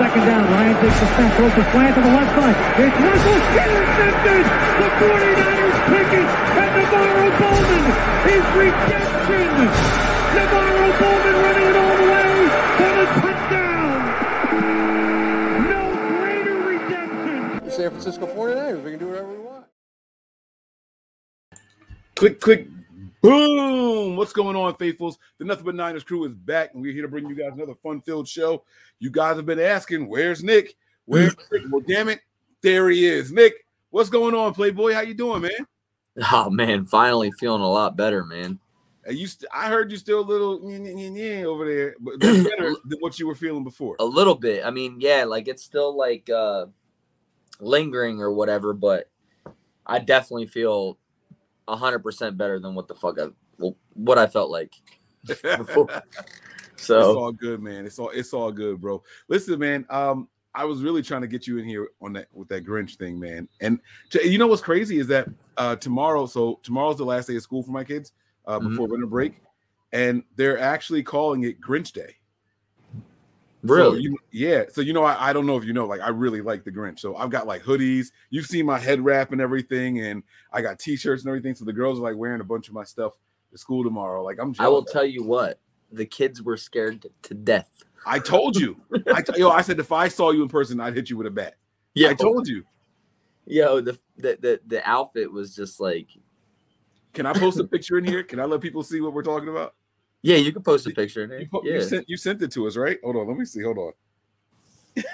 second down. Ryan takes the snap, throws the slant to the left side. It's Russell intercepted. The 49ers pick it, and NaVorro Bowman is redemption. NaVorro Bowman running it all the way for the touchdown. No greater redemption. San Francisco 49ers. We can do whatever we want. Click, click, boom. What's going on, faithfuls? The Nothing But Niners crew is back, and we're here to bring you guys another fun-filled show. You guys have been asking, where's Nick? Where's Nick? Well, damn it, there he is. Nick, what's going on, Playboy? How you doing, man? Oh man, finally feeling a lot better, man. And you, st- I heard you still a little over there, but that's better than what you were feeling before. A little bit. I mean, yeah, like it's still like uh lingering or whatever, but I definitely feel hundred percent better than what the fuck I what I felt like. So it's all good, man. It's all it's all good, bro. Listen, man. Um, I was really trying to get you in here on that with that Grinch thing, man. And to, you know what's crazy is that uh tomorrow, so tomorrow's the last day of school for my kids uh Mhm. before winter break, and they're actually calling it Grinch Day. So really, you, yeah. So you know, I, I don't know if you know, like I really like the Grinch. So I've got like hoodies. You've seen my head wrap and everything, and I got t-shirts and everything. So the girls are like wearing a bunch of my stuff to school tomorrow. Like I'm. Just I will tell you what, the kids were scared to, to death. I told you. I t- yo, I said if I saw you in person, I'd hit you with a bat. Yeah, I told you. yo, the, the the the outfit was just like, Can I post a picture in here? Can I let people see what we're talking about? Yeah, you can post a picture. You, Yeah, you sent you sent it to us, right? Hold on, let me see. Hold on.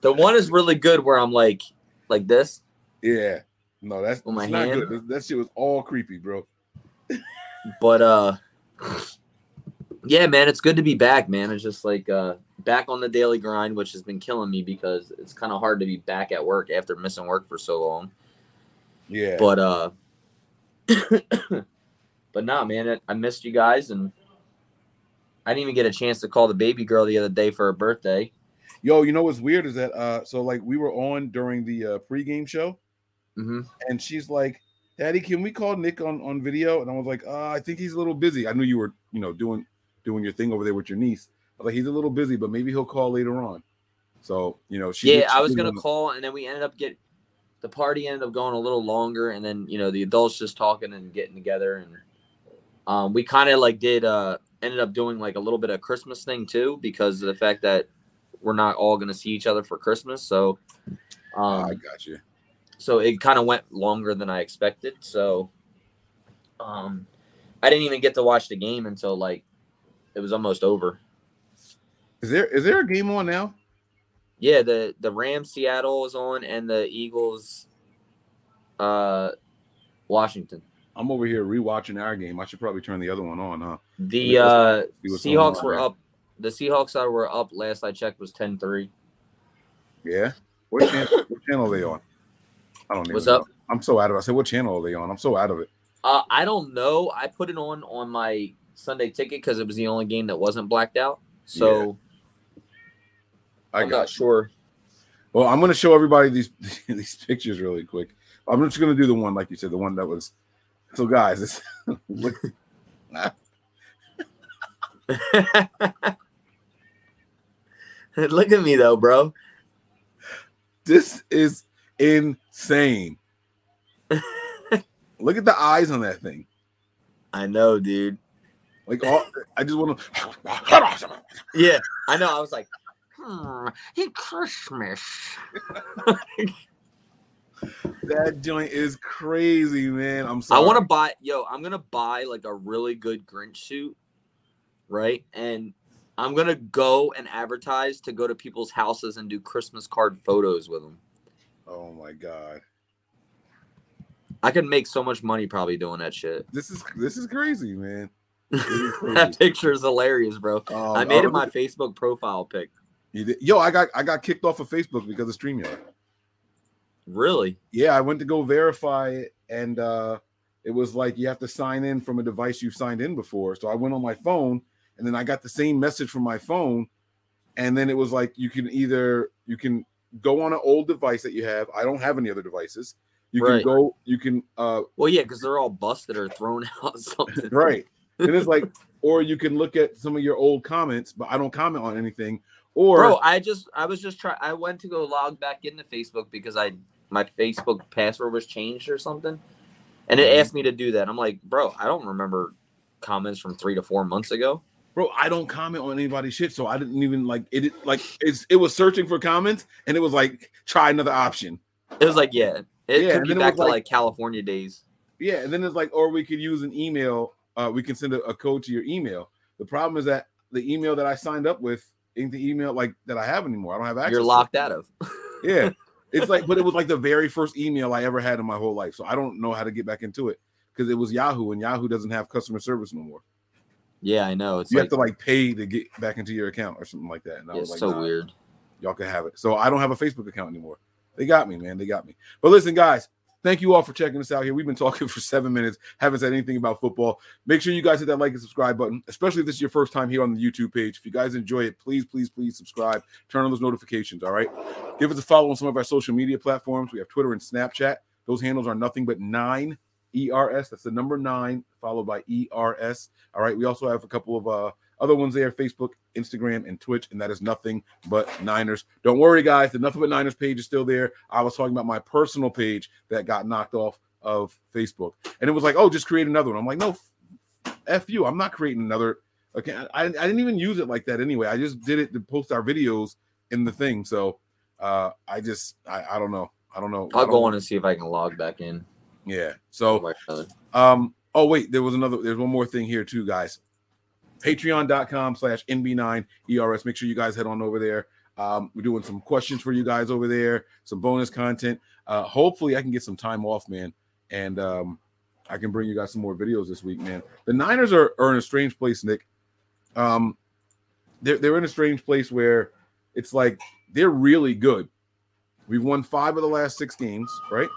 the one is really good where I'm like, like this. Yeah. No, that's, With my not hand? good. That, that shit was all creepy, bro. but uh yeah man it's good to be back man it's just like uh back on the daily grind which has been killing me because it's kind of hard to be back at work after missing work for so long Yeah. but uh but nah man i missed you guys and i didn't even get a chance to call the baby girl the other day for her birthday Yo, you know what's weird is that uh so like we were on during the uh pregame show hmm and she's like, Daddy, can we call Nick on, on video? And I was like, uh, I think he's a little busy. I knew you were, you know, doing doing your thing over there with your niece. I was like, he's a little busy, but maybe he'll call later on. So, you know, she yeah i was gonna call and then we ended up getting the party ended up going a little longer and then you know the adults just talking and getting together and um, we kind of like did uh ended up doing like a little bit of christmas thing too because of the fact that we're not all gonna see each other for christmas so um I got you. so it kind of went longer than i expected so um i didn't even get to watch the game until like it was almost over Is there is there a game on now? Yeah, the the Rams Seattle is on and the Eagles uh Washington. I'm over here rewatching our game. I should probably turn the other one on, huh? The uh going Seahawks were up the Seahawks that were up last I checked was 10-3. Yeah. What channel, what channel are they on? I don't even What's know. up? I'm so out of it. I said, what channel are they on? I'm so out of it. Uh I don't know. I put it on on my Sunday ticket cuz it was the only game that wasn't blacked out. So I I'm got not you. sure. Well, I'm gonna show everybody these these pictures really quick. I'm just gonna do the one, like you said, the one that was. So, guys, this look. Look at me though, bro. This is insane. look at the eyes on that thing. I know, dude. Like all, I just want to. Yeah, I know. I was like, hmm, hey, Christmas. That joint is crazy, man. I'm so I want to buy, yo, I'm gonna buy like a really good Grinch suit, right? And I'm gonna go and advertise to go to people's houses and do Christmas card photos with them. Oh my god, I could make so much money probably doing that shit. this is this is crazy, man. Is crazy. that picture is hilarious, bro. Um, I made oh, it my Facebook profile pic. Yo, I got I got kicked off of Facebook because of Streamyard. Really? Yeah, I went to go verify it, and uh it was like you have to sign in from a device you've signed in before. So I went on my phone, and then I got the same message from my phone, and then it was like you can either you can go on an old device that you have. I don't have any other devices. You Right. can go. You can uh Well, yeah, because they're all busted or thrown out something. right. And it's like, or you can look at some of your old comments, but I don't comment on anything. Or Bro, I just I was just trying I went to go log back into Facebook because I my Facebook password was changed or something. And it Mhm. asked me to do that. I'm like, bro, I don't remember comments from three to four months ago. bro, I don't comment on anybody's shit, so I didn't even like it. Like it's it was searching for comments, and it was like try another option. It was like, yeah. It Yeah, took me back to like- like California days. Yeah, and then it's like, or we could use an email. Uh, we can send a, a code to your email. The problem is that the email that I signed up with ain't the email like that I have anymore. I don't have access. You're locked out of. Yeah. It's like, but it was like the very first email I ever had in my whole life. So I don't know how to get back into it because it was Yahoo and Yahoo doesn't have customer service no more. Yeah, I know. It's you like have to like pay to get back into your account or something like that. And I was it's like, so nah, weird. Y'all can have it. So I don't have a Facebook account anymore. They got me, man. They got me. But listen, guys, thank you all for checking us out here. We've been talking for seven minutes, haven't said anything about football. Make sure you guys hit that like and subscribe button, especially if this is your first time here on the YouTube page. If you guys enjoy it, please, please, please subscribe. Turn on those notifications. All right. Give us a follow on some of our social media platforms. We have Twitter and Snapchat. Those handles are nothing but nine ERS. That's the number nine, followed by ERS. All right. We also have a couple of uh other ones there Facebook, Instagram, and Twitch, and that is nothing but Niners. Don't worry, guys. The Nothing But Niners page is still there. I was talking about my personal page that got knocked off of Facebook, and it was like, oh, just create another one. I'm like, no, f you. I'm not creating another. Okay, I, I didn't even use it like that anyway. I just did it to post our videos in the thing. So uh I just I, I don't know. I don't know. I'll don't- go on and see if I can log back in. Yeah. So um, oh wait, there was another, there's one more thing here too, guys. Patreon.com slash NB9ERS. Make sure you guys head on over there. Um, we're doing some questions for you guys over there, some bonus content. Uh, hopefully I can get some time off, man. And um, I can bring you guys some more videos this week, man. The Niners are, are in a strange place, Nick. Um, they're they're in a strange place where it's like they're really good. We've won five of the last six games, right?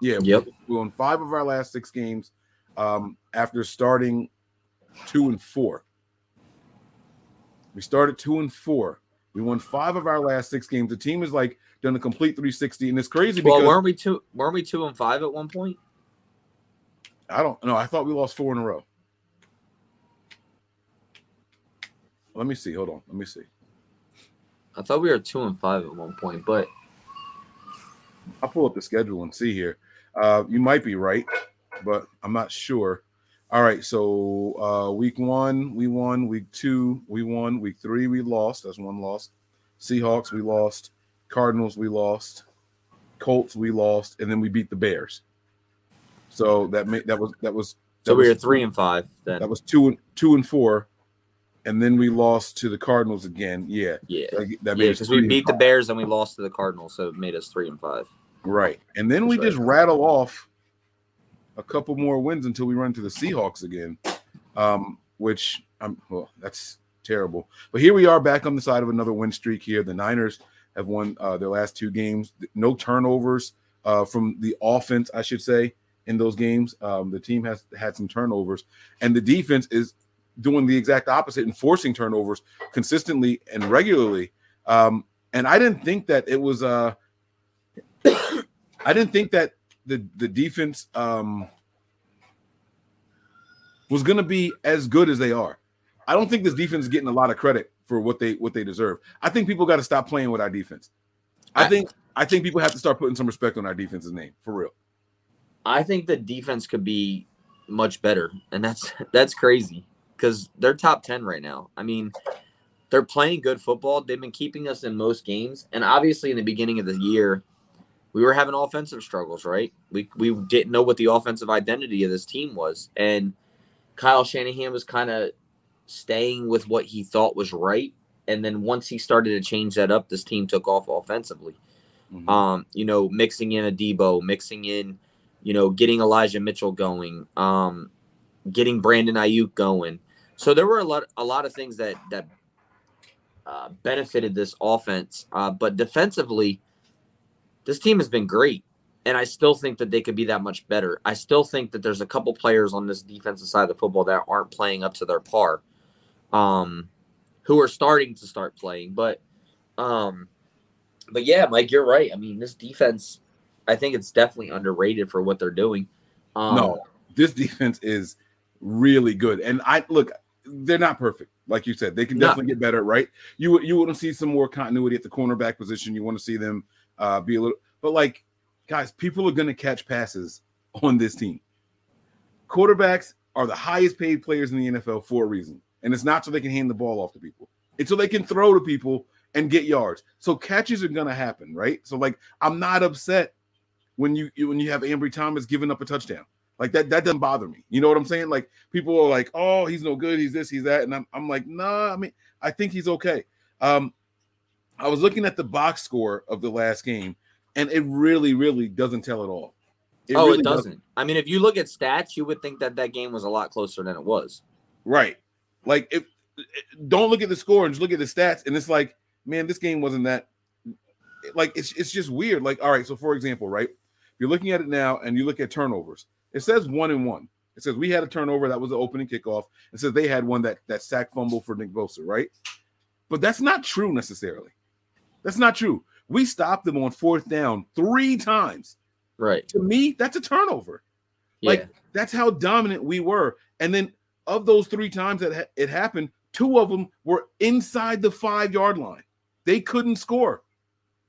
Yeah, Yep. we won five of our last six games um, after starting two and four. We started two and four. We won five of our last six games. The team is like done a complete 360, and it's crazy Well, because weren't we two weren't we two and five at one point? I don't know. I thought we lost four in a row. Let me see. Hold on. Let me see. I thought we were two and five at one point, but I'll pull up the schedule and see here. Uh, you might be right, but I'm not sure. All right, so uh, week one we won. Week two we won. Week three we lost. That's one loss. Seahawks we lost. Cardinals we lost. Colts we lost, and then we beat the Bears. So that made that was that was so we was- were three and five then. That was two and two and four, and then we lost to the Cardinals again. Yeah, yeah. that, that made us because we beat the. Bears and we lost to the Cardinals, so it made us three and five. Right. And then we That's just rattle off a couple more wins until we run to the Seahawks again. Um, which I'm well, that's terrible. But here we are back on the side of another win streak here. The Niners have won uh, their last two games. No turnovers uh, from the offense, I should say, in those games. Um, the team has had some turnovers, and the defense is doing the exact opposite and forcing turnovers consistently and regularly. Um, and I didn't think that it was uh I didn't think that the the defense um was going to be as good as they are. I don't think this defense is getting a lot of credit for what they what they deserve. I think people got to stop playing with our defense. I I- think I think people have to start putting some respect on our defense's name for real. I think the defense could be much better, and that's that's crazy. because they're top 10 right now. I mean, they're playing good football. They've been keeping us in most games. And obviously, in the beginning of the year, we were having offensive struggles, right? We, we didn't know what the offensive identity of this team was. And Kyle Shanahan was kind of staying with what he thought was right. And then once he started to change that up, this team took off offensively. Mm-hmm. Um, you know, mixing in a Debo, mixing in, you know, getting Elijah Mitchell going, um, getting Brandon Aiyuk going. So there were a lot, a lot of things that that uh, benefited this offense. Uh, but defensively, this team has been great, and I still think that they could be that much better. I still think that there's a couple players on this defensive side of the football that aren't playing up to their par, um, who are starting to start playing. But, um, but yeah, Mike, you're right. I mean, this defense, I think it's definitely underrated for what they're doing. Um, no, this defense is really good, and I look, they're not perfect like you said, they can definitely get better, right? You you want to see some more continuity at the cornerback position. You want to see them uh, be a little, but like guys, people are going to catch passes on this team. Quarterbacks are the highest paid players in the NFL for a reason, and it's not so they can hand the ball off to people. It's so they can throw to people and get yards. So catches are going to happen, right? So like, I'm not upset when you when you have Ambry Thomas giving up a touchdown. Like that, that doesn't bother me. You know what I'm saying? Like people are like, oh, he's no good, he's this, he's that. And I'm, I'm like, nah, I mean, I think he's okay. Um, I was looking at the box score of the last game, and it really, really doesn't tell it all. It oh, really it doesn't. doesn't. I mean, if you look at stats, you would think that that game was a lot closer than it was. Right. Like if don't look at the score and just look at the stats, and it's like, man, this game wasn't that. Like it's it's just weird. Like, all right, so for example, right, if you're looking at it now, and you look at turnovers. It says one and one. It says we had a turnover that was the opening kickoff. It says they had one that that sack fumble for Nick Bosa, right? But that's not true necessarily. That's not true. We stopped them on fourth down three times. Right. To me, that's a turnover. Yeah. Like that's how dominant we were. And then of those three times that ha- it happened, two of them were inside the five yard line. They couldn't score.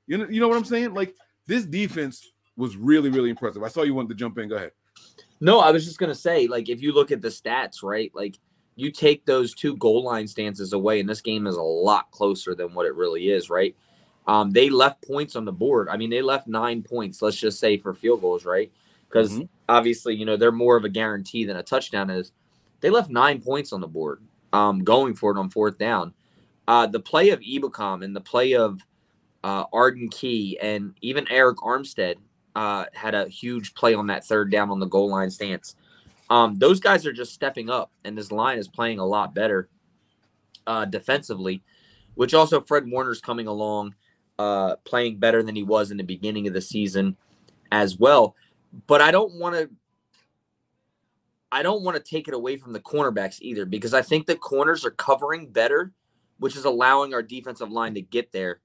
You know, you know what I'm saying? Like this defense was really, really impressive. I saw you wanted to jump in. Go ahead. No, I was just gonna say, like, if you look at the stats, right, like you take those two goal line stances away, and this game is a lot closer than what it really is, right? Um, they left points on the board. I mean, they left nine points, let's just say, for field goals, right? Because mm-hmm. obviously, you know, they're more of a guarantee than a touchdown is. They left nine points on the board, um, going for it on fourth down. Uh, the play of Ebukam and the play of uh, Arden Key and even Arik Armstead uh, had a huge play on that third down on the goal line stance. Um, those guys are just stepping up, and this line is playing a lot better uh, defensively, which also Fred Warner's coming along, uh, playing better than he was in the beginning of the season as well. But I don't want to. I don't want to take it away from the cornerbacks either because I think the corners are covering better, which is allowing our defensive line to get there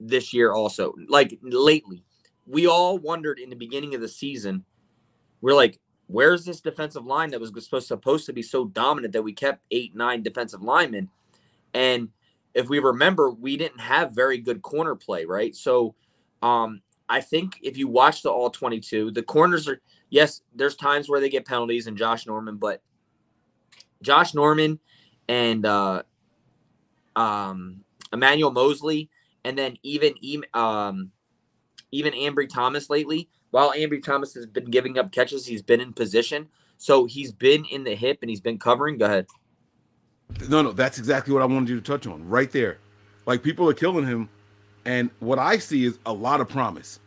this year also. Like lately, we all wondered in the beginning of the season, we're like, where's this defensive line that was supposed supposed to be so dominant that we kept eight, nine defensive linemen? And if we remember, we didn't have very good corner play, right? So um, I think if you watch the all 22, the corners are yes, there's times where they get penalties and Josh Norman, but Josh Norman and uh, um, Emmanuel Moseley, and then even um, even Ambry Thomas lately. While Ambry Thomas has been giving up catches, he's been in position. So he's been in the hip and he's been covering. Go ahead. No, no, that's exactly what I wanted you to touch on right there. Like people are killing him. And what I see is a lot of promise.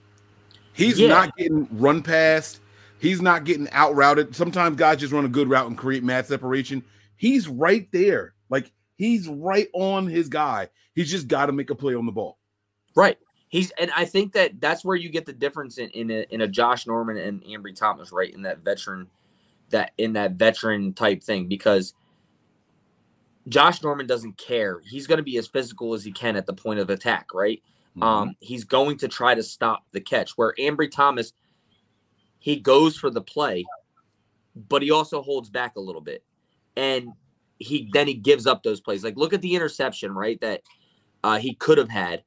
He's yeah. not getting run past. He's not getting out routed. Sometimes guys just run a good route and create mad separation. He's right there. Like he's right on his guy. He's just got to make a play on the ball. Right. He's and I think that that's where you get the difference in in a, in a Josh Norman and Ambry Thomas, right? In that veteran, that in that veteran type thing, because Josh Norman doesn't care. He's going to be as physical as he can at the point of attack, right? Mm-hmm. Um, he's going to try to stop the catch. Where Ambry Thomas, he goes for the play, but he also holds back a little bit, and he then he gives up those plays. Like look at the interception, right? That uh, he could have had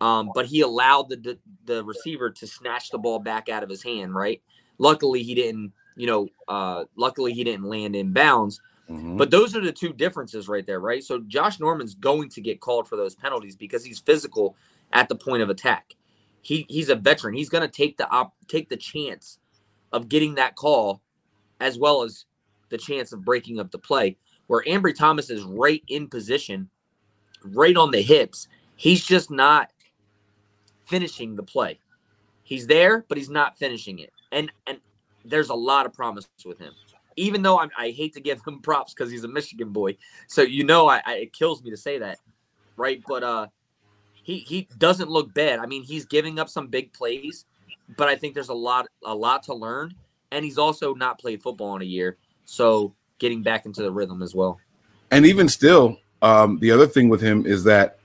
um, but he allowed the, the, the receiver to snatch the ball back out of his hand. Right. Luckily, he didn't. You know, uh, luckily he didn't land in bounds. Mhm. But those are the two differences right there, right? So Josh Norman's going to get called for those penalties because he's physical at the point of attack. He he's a veteran. He's going to take the op, take the chance of getting that call as well as the chance of breaking up the play. Where Ambry Thomas is right in position, right on the hips. He's just not finishing the play. He's there, but he's not finishing it. And and there's a lot of promise with him. Even though I'm, I hate to give him props because he's a Michigan boy, so you know I, I it kills me to say that, right? But uh, he he doesn't look bad. I mean, he's giving up some big plays, but I think there's a lot a lot to learn, and he's also not played football in a year, so getting back into the rhythm as well. And even still, um, the other thing with him is that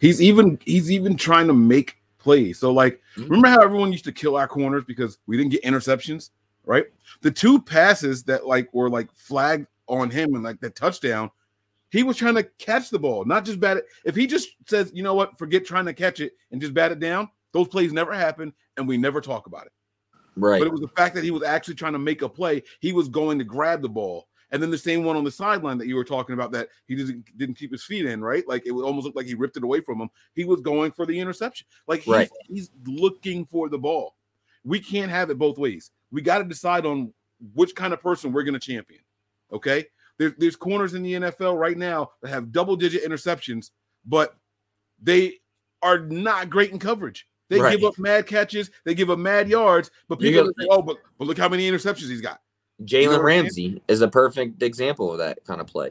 he's even he's even trying to make plays. So like, Mhm. remember how everyone used to kill our corners because we didn't get interceptions, right? The two passes that like were like flagged on him and like that touchdown, he was trying to catch the ball, not just bat it. If he just says, you know what, forget trying to catch it and just bat it down, those plays never happen and we never talk about it. Right. But it was the fact that he was actually trying to make a play. He was going to grab the ball. And then the same one on the sideline that you were talking about that he didn't didn't keep his feet in, right? Like it would almost look like he ripped it away from him. He was going for the interception. Like he's, Right. he's looking for the ball. We can't have it both ways. We got to decide on which kind of person we're going to champion. Okay? There's there's corners in the NFL right now that have double digit interceptions, but they are not great in coverage. They Right. give up mad catches, they give up mad yards, but people say, oh, but, but look how many interceptions he's got. Jalen know what I'm saying? Ramsey is a perfect example of that kind of play.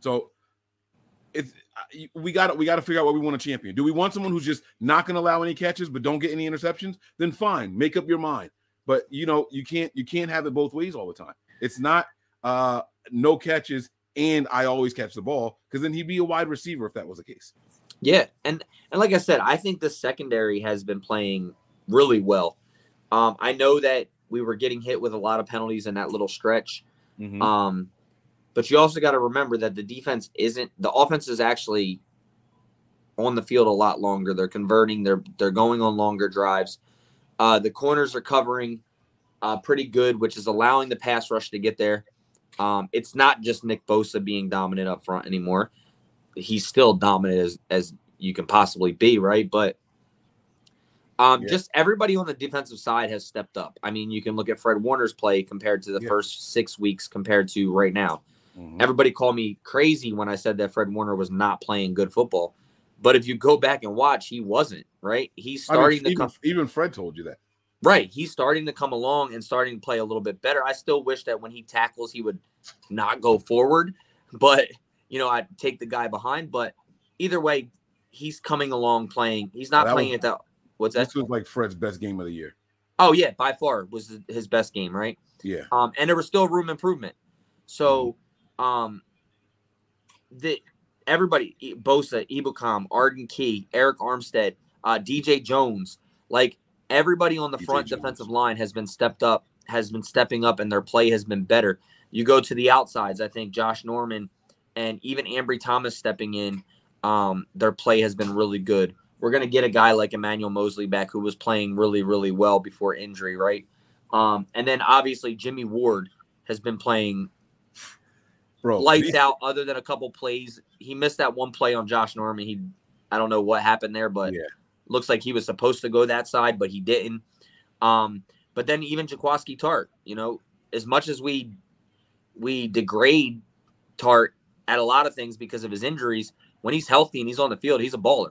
So it's we got we got to figure out what we want to champion. Do we want someone who's just not going to allow any catches but don't get any interceptions? Then fine, make up your mind. But you know you can't you can't have it both ways all the time. It's not uh no catches and I always catch the ball because then he'd be a wide receiver if that was the case. Yeah, and and like I said, I think the secondary has been playing really well. Um, I know that we were getting hit with a lot of penalties in that little stretch. Mhm. Um, but you also got to remember that the defense isn't the offense is actually on the field a lot longer. They're converting. They're they're going on longer drives. Uh, the corners are covering uh, pretty good, which is allowing the pass rush to get there. Um, it's not just Nick Bosa being dominant up front anymore. He's still dominant as as you can possibly be, right? But um, Yeah. just everybody on the defensive side has stepped up. I mean, you can look at Fred Warner's play compared to the Yeah. first six weeks compared to right now. Mhm. Everybody called me crazy when I said that Fred Warner was not playing good football. But if you go back and watch, he wasn't, right? He's I mean, starting to even, come even Fred told you that. right. He's starting to come along and starting to play a little bit better. I still wish that when he tackles, he would not go forward, but you know, I'd take the guy behind. But either way, he's coming along playing. He's not That playing was- at the what's that? This was like Fred's best game of the year. Oh yeah, by far was his best game, right? Yeah. Um, and there was still room improvement. So, um, the everybody, Bosa, Ebukam, Arden Key, Arik Armstead, uh, DJ Jones, like everybody on the DJ front Jones. defensive line has been stepped up, has been stepping up, and their play has been better. You go to the outsides, I think Josh Norman and even Ambry Thomas stepping in, um, their play has been really good. We're gonna get a guy like Emmanuel Moseley back who was playing really, really well before injury, right? Um, and then obviously Jimmy Ward has been playing Bro. lights out other than a couple plays. He missed that one play on Josh Norman. He I don't know what happened there, but Yeah. looks like he was supposed to go that side, but he didn't. Um, but then even Jaquiski Tartt, you know, as much as we we degrade Tartt at a lot of things because of his injuries, when he's healthy and he's on the field, he's a baller.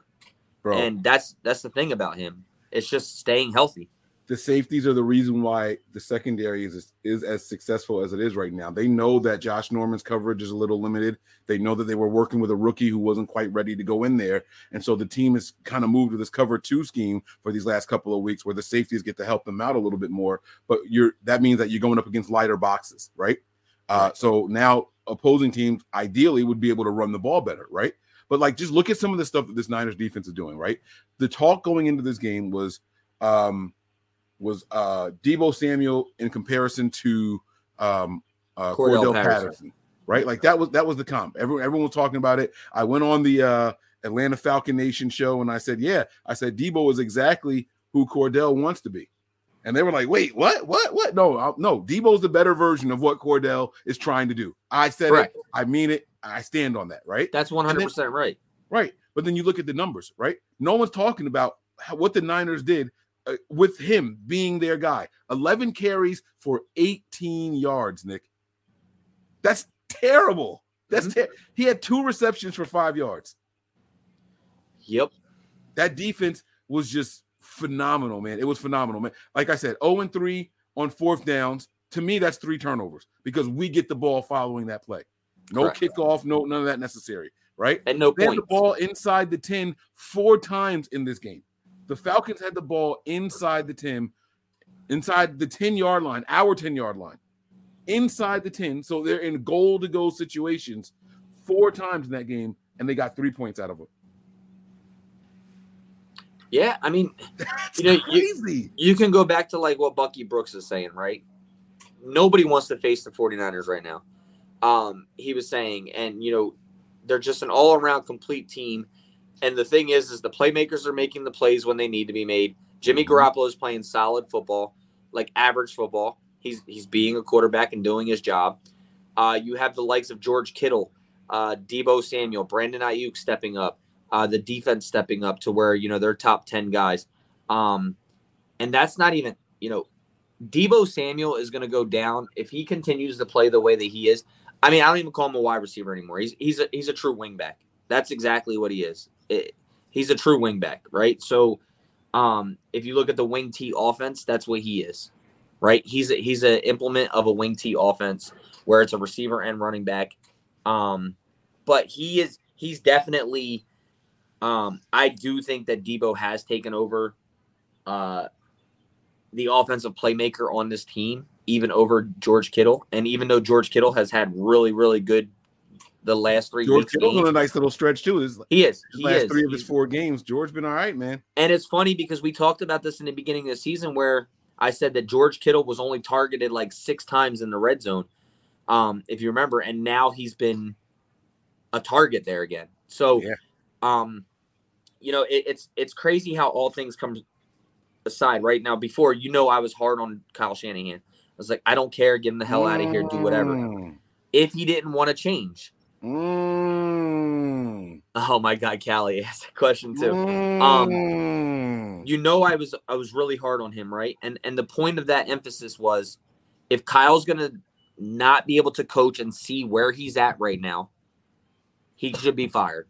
bro. And that's that's the thing about him. It's just staying healthy. The safeties are the reason why the secondary is is as successful as it is right now. They know that Josh Norman's coverage is a little limited. They know that they were working with a rookie who wasn't quite ready to go in there, and so the team has kind of moved to this cover two scheme for these last couple of weeks, where the safeties get to help them out a little bit more. But you're that means that you're going up against lighter boxes, right? Uh, so now opposing teams ideally would be able to run the ball better, right? But like, just look at some of the stuff that this Niners defense is doing, right? The talk going into this game was. um was uh Debo Samuel in comparison to um uh Cordell Cordell, Patterson. Patterson. right? Like that was that was the comp. Everyone everyone was talking about it. I went on the uh Atlanta Falcon Nation show and I said, yeah, I said Debo is exactly who Cordell wants to be. And they were like, "Wait, what? What? What? No, I, no. Debo's the better version of what Cordell is trying to do. I said Correct. it. I mean it. I stand on that. Right? That's one hundred percent right. Right. But then you look at the numbers. Right? No one's talking about how, what the Niners did uh, with him being their guy. Eleven carries for 18 yards. Nick, that's terrible. That's ter- he had two receptions for five yards. Yep. That defense was just phenomenal, man. It was phenomenal, man. Like I said, 0 and 3 on fourth downs. To me, that's three turnovers because we get the ball following that play. No Correct. kickoff, no none of that necessary, right? And no They had the ball inside the 10 four times in this game. The Falcons had the ball inside the 10, inside the 10 yard line, our 10 yard line, inside the 10. So they're in goal to go situations four times in that game, and they got three points out of it. Yeah, I mean, That's You know, you- you can go back to like what Bucky Brooks is saying, right? Nobody wants to face the 49ers right now. Um, he was saying, and you know, they're just an all-around complete team. And the thing is, is the playmakers are making the plays when they need to be made. Jimmy Mhm. Garoppolo is playing solid football, like average football. He's he's being a quarterback and doing his job. Uh, you have the likes of George Kittle, uh, Debo Samuel, Brandon Aiyuk stepping up, uh, the defense stepping up to where you know they're top ten guys. Um, and that's not even you know, Debo Samuel is going to go down if he continues to play the way that he is. I mean, I don't even call him a wide receiver anymore. He's he's a he's a true wingback. That's exactly what he is. It- he's a true wingback, right? So, um, if you look at the wing T offense, that's what he is, right? He's a, he's an implement of a wing T offense where it's a receiver and running back. Um, but he is he's definitely. Um, I do think that Debo has taken over, uh, the offensive playmaker on this team, even over George Kittle. And even though George Kittle has had really, really good the last three George Kittle's on a nice little stretch too. His, he is. his He last is. three of his four games, George been all right, man. and it's funny because we talked about this in the beginning of the season where I said that George Kittle was only targeted like six times in the red zone, um, if you remember, and now he's been a target there again. So, Yeah. um, you know, it, it's it's crazy how all things come aside right now. Before you know, I was hard on Kyle Shanahan. I was like, I don't care, get him the hell out of here, do whatever. Mm. If he didn't want to change, Mm. oh my God, Callie asked a question too. Mm. you know I was I was really hard on him, right? And and the point of that emphasis was if Kyle's going to not be able to coach and see where he's at right now, he should be fired.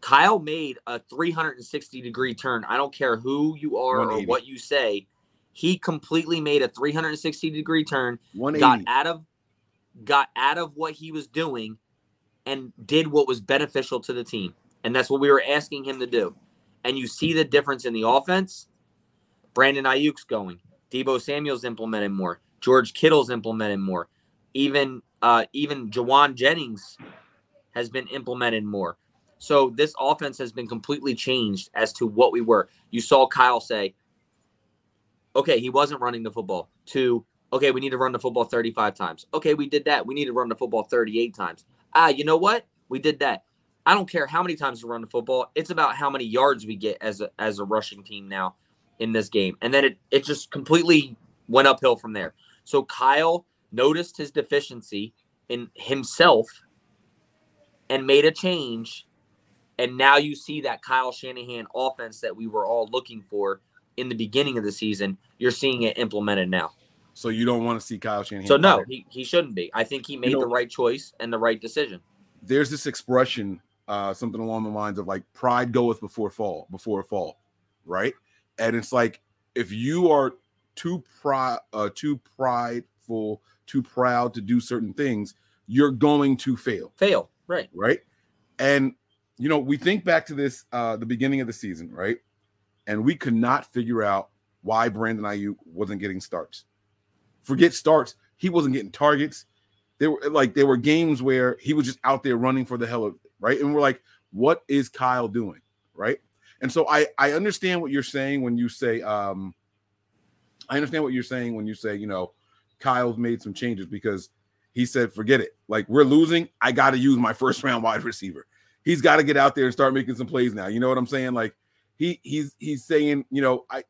Kyle made a 360 degree turn. I don't care who you are or what you say. He completely made a 360 degree turn, 180. got out of got out of what he was doing and did what was beneficial to the team. And that's what we were asking him to do. And you see the difference in the offense. Brandon Aiyuk's going. Debo Samuel's implemented more. George Kittle's implemented more. Even uh even Jauan Jennings has been implemented more. So this offense has been completely changed as to what we were. You saw Kyle say, okay, he wasn't running the football. To okay, we need to run the football 35 times. Okay, we did that. We need to run the football 38 times. Ah, you know what? We did that. I don't care how many times we run the football. It's about how many yards we get as a as a rushing team now in this game. And then it it just completely went uphill from there. So Kyle noticed his deficiency in himself and made a change. And now you see that Kyle Shanahan offense that we were all looking for in the beginning of the season. You're seeing it implemented now. So you don't want to see Kyle Shanahan. So no, fired. he, he shouldn't be. I think he made know- the right choice and the right decision. there's this expression, uh, something along the lines of like pride goeth before fall, before a fall, right? And it's like if you are too pride, uh, too prideful, too proud to do certain things, you're going to fail. Fail. Right. right? And you know, we think back to this uh the beginning of the season, right? And we could not figure out why Brandon Aiyuk wasn't getting starts. Forget starts, he wasn't getting targets. There were like there were games where he was just out there running for the hell of it, right? And we're like, what is Kyle doing? Right. And so I I understand what you're saying when you say um I understand what you're saying when you say, you know, Kyle's made some changes because he said, forget it. Like we're losing. I got to use my first round wide receiver. He's got to get out there and start making some plays now. You know what I'm saying? Like he he's he's saying, you know, I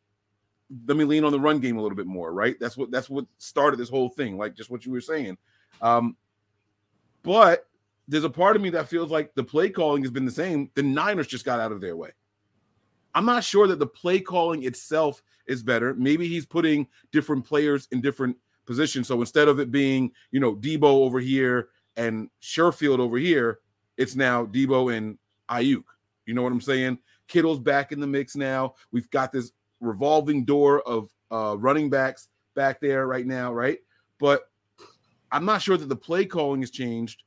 let me lean on the run game a little bit more, right? That's what that's what started this whole thing, like just what you were saying. Um, but there's a part of me that feels like the play calling has been the same. The Niners just got out of their way. I'm not sure that the play calling itself is better. Maybe he's putting different players in different positions. So instead of it being, you know, Debo over here and Sherfield over here, it's now Debo and Aiyuk. You know what I'm saying? Kittle's back in the mix now. We've got this revolving door of uh, running backs back there right now, right? But I'm not sure that the play calling has changed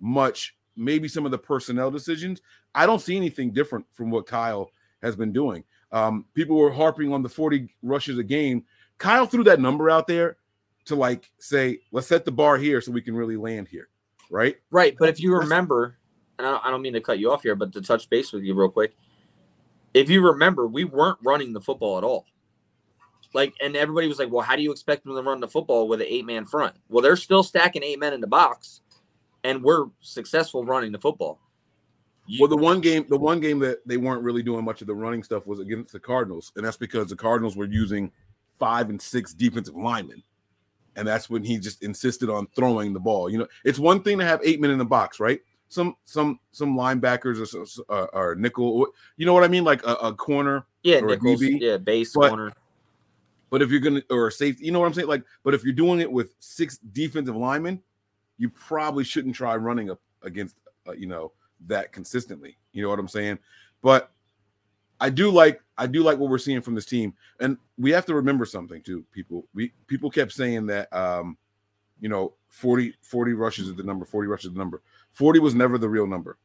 much. Maybe some of the personnel decisions. I don't see anything different from what Kyle has been doing. Um, people were harping on the 40 rushes a game. Kyle threw that number out there to like say, let's set the bar here so we can really land here, right? Right. But if you remember, and I don't mean to cut you off here, but to touch base with you real quick, if you remember, we weren't running the football at all. Like, and everybody was like, well, how do you expect them to run the football with an eight man front? Well, they're still stacking eight men in the box, and we're successful running the football. Well, the one game, the one game that they weren't really doing much of the running stuff was against the Cardinals, and that's because the Cardinals were using five and six defensive linemen, and that's when he just insisted on throwing the ball. You know, it's one thing to have eight men in the box, right? Some some some linebackers or, uh, or nickel, you know what I mean, like a, a corner, yeah, nickels, DB. yeah, base but, corner. But if you're gonna or a safety, you know what I'm saying, like, but if you're doing it with six defensive linemen, you probably shouldn't try running up against, uh, you know that consistently. You know what I'm saying? But I do like I do like what we're seeing from this team, and we have to remember something too. People we people kept saying that um, you know 40 40 rushes is the number, 40 rushes is the number. 40 was never the real number.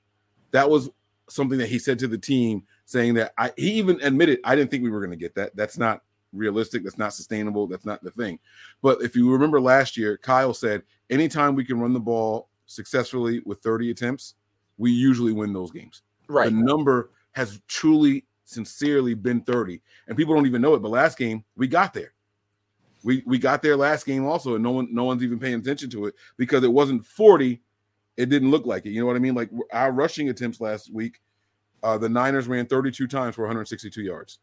That was something that he said to the team, saying that I he even admitted I didn't think we were going to get that. That's not realistic. That's not sustainable. That's not the thing. But if you remember last year, Kyle said anytime we can run the ball successfully with 30 attempts, we usually win those games. Right. The number has truly, sincerely been 30. And people don't even know it. But last game, we got there. We we got there last game also, and no one no one's even paying attention to it because it wasn't 40. It didn't look like it. You know what I mean? Like our rushing attempts last week, uh, the Niners ran 32 times for 162 yards.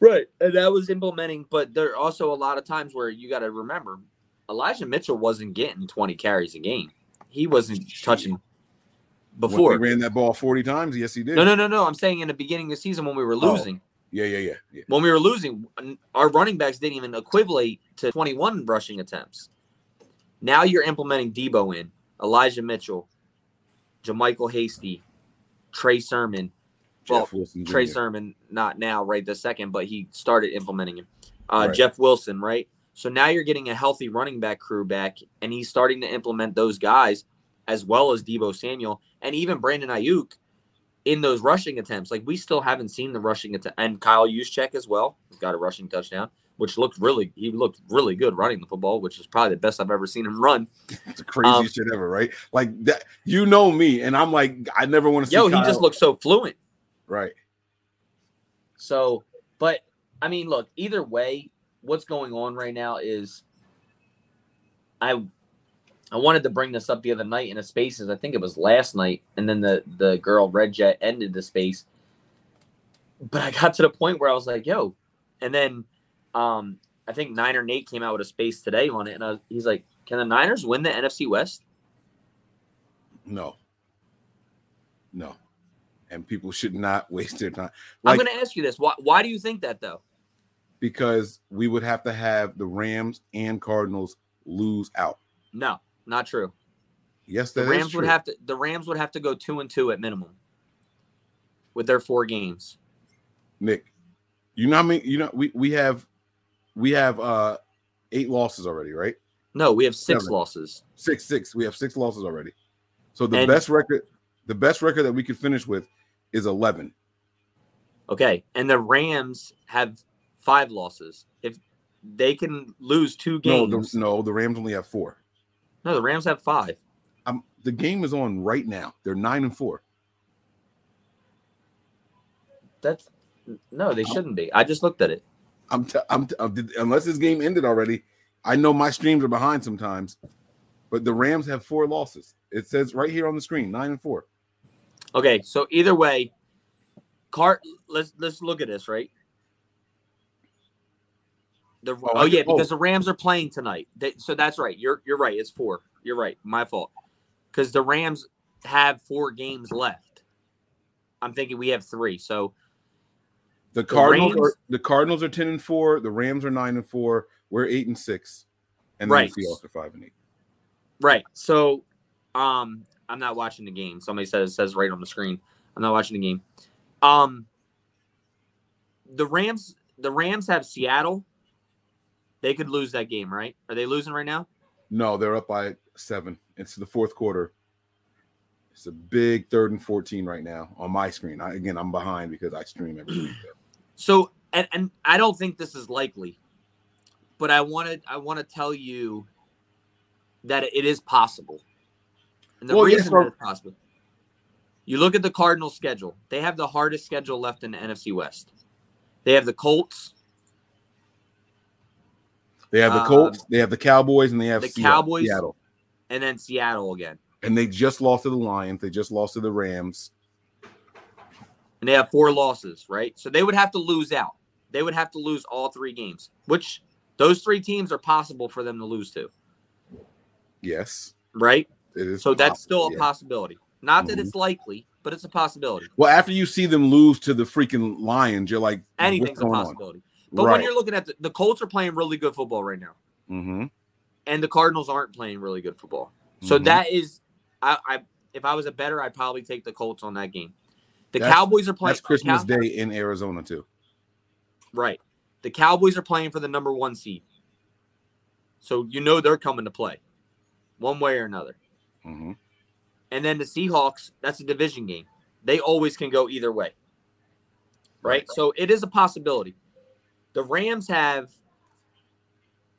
Right. And that was implementing, but there are also a lot of times where you got to remember Elijah Mitchell wasn't getting 20 carries a game. He wasn't touching before he ran that ball 40 times. Yes, he did. No, no, no, no. I'm saying in the beginning of the season when we were oh. losing. Oh. Yeah, yeah, yeah, yeah. When we were losing, our running backs didn't even equivalent to 21 rushing attempts. Now you're implementing Debo in, Elijah Mitchell, JaMycal Hasty, Trey Sermon. Well, Wilson, Trey Sermon, not now, right this second, but he started implementing him. Uh, right. Jeff Wilson, right? So now you're getting a healthy running back crew back, and he's starting to implement those guys as well as Debo Samuel and even Brandon Aiyuk in those rushing attempts. Like we still haven't seen the rushing attempt, and Kyle Juszczyk as well He's got a rushing touchdown, which looked really he looked really good running the football, which is probably the best I've ever seen him run. It's the craziest um, shit ever, right? Like that, you know me, and I'm like, I never want to see. Yo, Kyle. he just looks so fluent, right? So, but I mean, look, either way, what's going on right now is I I wanted to bring this up the other night in a spaces. I think it was last night, and then the the girl Red Jet ended the space. But I got to the point where I was like, "Yo," and then um, I think Niner Nate came out with a space today on it, and he's like, "Can the Niners win the NFC West?" No, no, and people should not waste their time. Like, I'm going to ask you this: Why? Why do you think that though? Because we would have to have the Rams and Cardinals lose out. No, not true. Yes, the Rams would have to. The Rams would have to go two and two at minimum with their four games. Nick, you know I mean? You know we we have we have uh eight losses already, right? No, we have six Seven. losses. Six, six. We have six losses already. So the and, best record, the best record that we could finish with is eleven. Okay, and the Rams have five losses. If they can lose two games, no, the, no, the Rams only have four. No, the Rams have five. Um, the game is on right now. They're nine and four. That's no, they shouldn't be. I just looked at it. I'm, t- I'm, t- I'm unless this game ended already. I know my streams are behind sometimes, but the Rams have four losses. It says right here on the screen, nine and four. Okay, so either way, Cart. Let's let's look at this right. The, Oh, oh, yeah, get- oh. because the Rams are playing tonight. They, so that's right. You're you're right. It's four. You're right. My fault. Because the Rams have four games left. I'm thinking we have three. So The Cardinals Rams- are the Cardinals are ten and four. The Rams are nine and four. We're eight and six, and Right. the Seahawks are five and eight. right. So um, I'm not watching the game. Somebody says says right on the screen. I'm not watching the game. Um, the Rams. The Rams have Seattle. They could lose that game, right? Are they losing right now? No, they're up by seven. It's the fourth quarter. It's a big third and fourteen right now on my screen. I, again, I'm behind because I stream every week. So, and, and I don't think this is likely, but I wanted I want to tell you that it is possible. And the Well, reason sir. that it's possible, you look at the Cardinals' schedule. They have the hardest schedule left in the NFC West. They have the Colts, They have the Um, Colts, they have the Cowboys, and they have the Seattle, Cowboys- Seattle. and then Seattle again. And they just lost to the Lions. They just lost to the Rams. And they have four losses, right? So they would have to lose out. They would have to lose all three games, which those three teams are possible for them to lose to, Yes, right? it is. So that's still a yeah. possibility. Not that Mhm. it's likely, but it's a possibility. Well, after you see them lose to the freaking Lions, you're like, Anything's a going on? possibility. But right. when you're looking at the, the Colts are playing really good football right now, mm-hmm. and the Cardinals aren't playing really good football. So Mhm. that is, I, I if I was a better, I'd probably take the Colts on that game. The That's- Cowboys are playing. that's Christmas Cow- Day in Arizona too. right? The Cowboys are playing for the number one seed, so you know they're coming to play, one way or another. Mm-hmm. And then the Seahawks, that's a division game. They always can go either way. Right? Right. So it is a possibility. The Rams have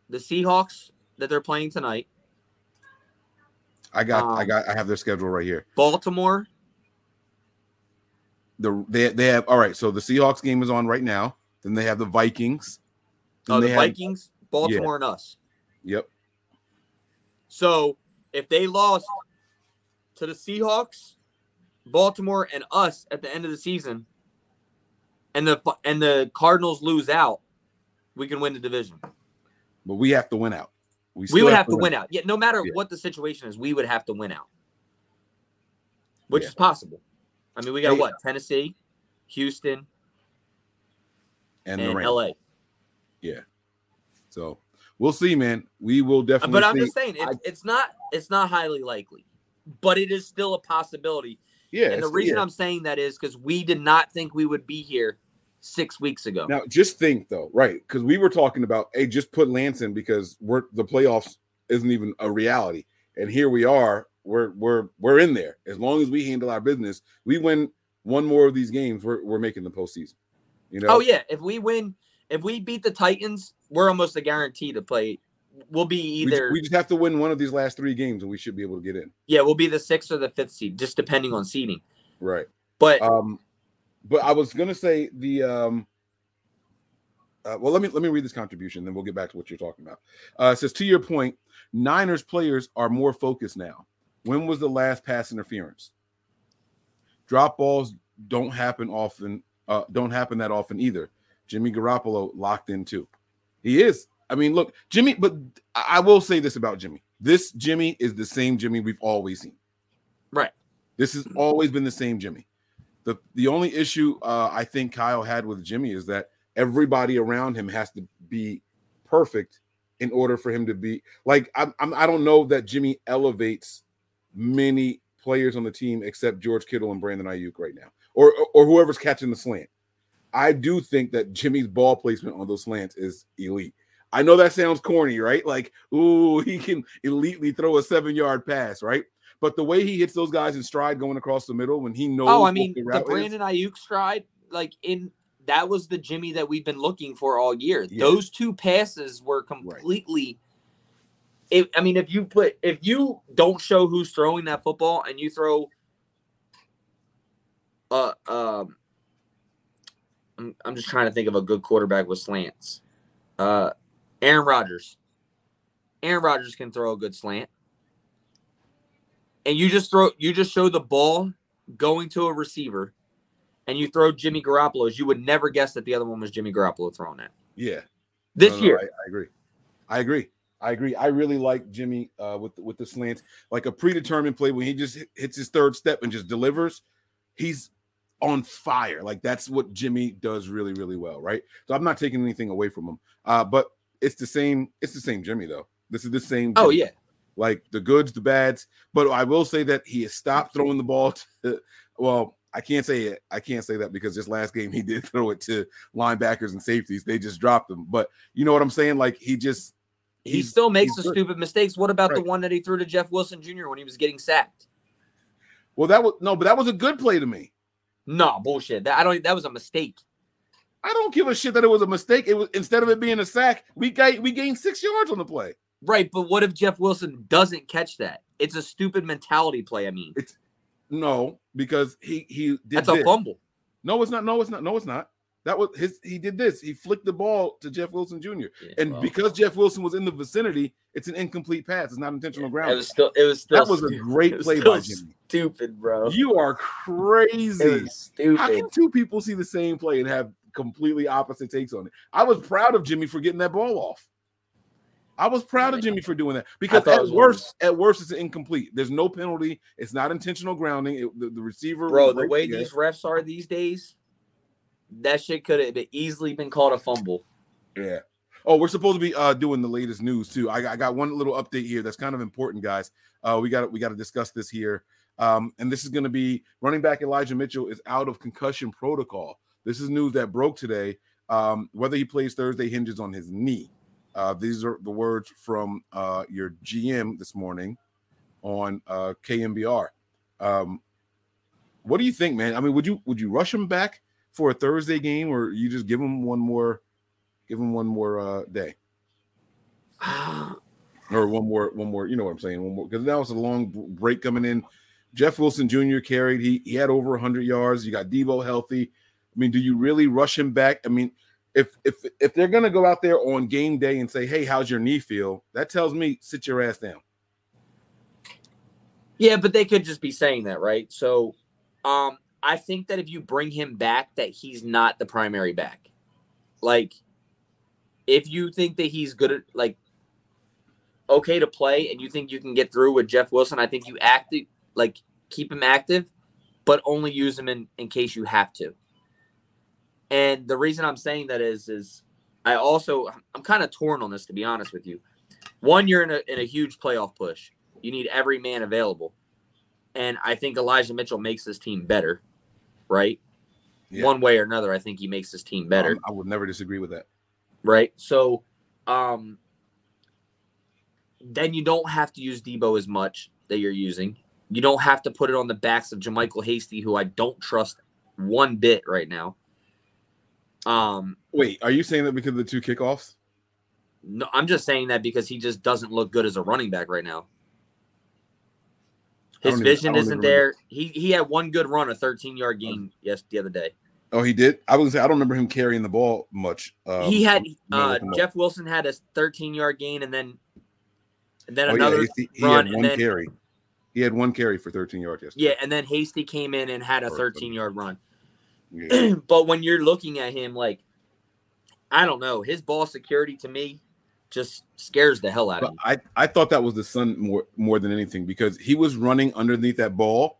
the Seahawks that they're playing tonight, I got, I Um, got, I have their schedule right here. Baltimore, The they they have all right. So the Seahawks game is on right now. Then they have the Vikings. Oh, the have- Vikings, Baltimore, and us. Yep. So if they lost to the Seahawks, Baltimore, and us at the end of the season, and the and the Cardinals lose out, we can win the division. But we have to win out. we still would have to win out. Yeah, no matter Yeah. what the situation is, we would have to win out, which Yeah. is possible. I mean, we got Hey, what Tennessee, Houston, and, and. LA. So we'll see, man. We will definitely. But I'm see. just saying, it's, it's not it's not highly likely, but it is still a possibility. yeah. and the reason yeah. I'm saying that is because we did not think we would be here six weeks ago. Now, just think though, right? Because we were talking about, hey, just put Lance in because we're the playoffs isn't even a reality, and here we are. We're we're we're in there as long as we handle our business. We win one more of these games, we're we're making the postseason. You know? Oh yeah, if we win, if we beat the Titans, we're almost a guarantee to play. We'll be We, either we just have to win one of these last three games, and we should be able to get in. yeah, we'll be the sixth or the fifth seed, just depending on seeding. Right. But Um, but I was gonna say the um. Uh, well, let me let me read this contribution, then we'll get back to what you're talking about. Uh, it says to your point, Niners players are more focused now. When was the last pass interference? Drop balls don't happen often. Uh, don't happen that often either. Jimmy Garoppolo locked in too. He is. I mean, look, Jimmy. But I I will say this about Jimmy: this Jimmy is the same Jimmy we've always seen. right, This has always been the same Jimmy. The the only issue uh, I think Kyle had with Jimmy is that everybody around him has to be perfect in order for him to be like I'm, I'm I don't know that Jimmy elevates many players on the team except George Kittle and Brandon Aiyuk right now, or or whoever's catching the slant. I do think that Jimmy's ball placement on those slants is elite. I know that sounds corny, right? Like, ooh, he can elitely throw a seven yard pass, right? But the way he hits those guys in stride going across the middle when he knows. Oh, I mean, the the is- Brandon Aiyuk stride, like in that was the Jimmy that we've been looking for all year. Yeah. Those two passes were completely. If, I mean, if you put if you don't show who's throwing that football and you throw, uh, um, I'm I'm just trying to think of a good quarterback with slants. Uh, Aaron Rodgers. Aaron Rodgers can throw a good slant. And you just throw you just show the ball going to a receiver and you throw Jimmy Garoppolo's, you would never guess that the other one was Jimmy Garoppolo throwing that. Yeah. this No, no, year. I, I agree. I agree. I agree. I really like Jimmy uh, with with the slants, like a predetermined play when he just hits his third step and just delivers. He's on fire. Like that's what Jimmy does really, really well, right? So I'm not taking anything away from him. Uh, but it's the same. It's the same Jimmy though. This is the same. Oh yeah. like the goods, the bads. But I will say that he has stopped throwing the ball. To, well, I can't say it. I can't say that because this last game he did throw it to linebackers and safeties. They just dropped them. But you know what I'm saying? Like he just He still makes the stupid mistakes. What about the one that he threw to Jeff Wilson Jr. when he was getting sacked? Well, that was no, but that was a good play to me. No bullshit. That I don't. That was a mistake. I don't give a shit that it was a mistake. It was instead of it being a sack, we got we gained six yards on the play. Right, but what if Jeff Wilson doesn't catch that? It's a stupid mentality play. I mean, it's No, because he he did that's a this. fumble. No, it's not. No, it's not. No, it's not. That was his. He did this. He flicked the ball to Jeff Wilson Jr. Yeah, And well, because Jeff Wilson was in the vicinity, it's an incomplete pass. It's not intentional grounding. it was still, it was still, That was a great play by Jimmy. Stupid, bro. You are crazy. stupid. How can two people see the same play and have completely opposite takes on it? I was proud of Jimmy for getting that ball off. I was proud of Jimmy for doing that because at worst, at worst, it's incomplete. There's no penalty. It's not intentional grounding. It- the, the receiver, bro, the way these refs are these days, that shit could have easily been called a fumble. Yeah. Oh, we're supposed to be uh doing the latest news too. I got, I got one little update here that's kind of important, guys. Uh, we got we got to discuss this here. Um, and this is going to be running back Elijah Mitchell is out of concussion protocol. This is news that broke today. Um, whether he plays Thursday hinges on his knee. Uh, these are the words from uh, your GM this morning on uh, KNBR. Um, what do you think, man? I mean, would you would you rush him back for a Thursday game, or you just give them one more, give them one more uh, day, or one more, one more? You know what I'm saying? One more because that was a long break coming in. Jeff Wilson Jr. carried. He he had over 100 yards. You got Deebo healthy. I mean, do you really rush him back? I mean, if if if they're gonna go out there on game day and say, "Hey, how's your knee feel?" That tells me sit your ass down. Yeah, but they could just be saying that, right? So, um, I think that if you bring him back, that he's not the primary back. Like, if you think that he's good at like okay to play, and you think you can get through with Jeff Wilson, I think you active like keep him active, but only use him in in case you have to. And the reason I'm saying that is is I also I'm kind of torn on this to be honest with you. One, you're in a in a huge playoff push. You need every man available. And I think Elijah Mitchell makes this team better, right? Yeah. One way or another, I think he makes this team better, Um, I would never disagree with that. right? So, um, then you don't have to use Deebo as much that you're using. You don't have to put it on the backs of JaMycal Hasty, who I don't trust one bit right now. Um, Wait, are you saying that because of the two kickoffs? no, I'm just saying that because he just doesn't look good as a running back right now. His don't even- vision isn't there. He he had one good run, a 13 yard gain yes the other day. Oh, he did. I was gonna say I don't remember him carrying the ball much. Um, he had uh, him up. Jeff Wilson had a 13 yard gain, and then and then Oh, another yeah, he, he run, had and one then carry. He had one carry for 13 yards yesterday. yeah, and then Hasty came in and had a 13 yard run. Yeah. but when you're looking at him, like I don't know, his ball security to me just scares the hell out of me. I, I thought that was the sun more more than anything because he was running underneath that ball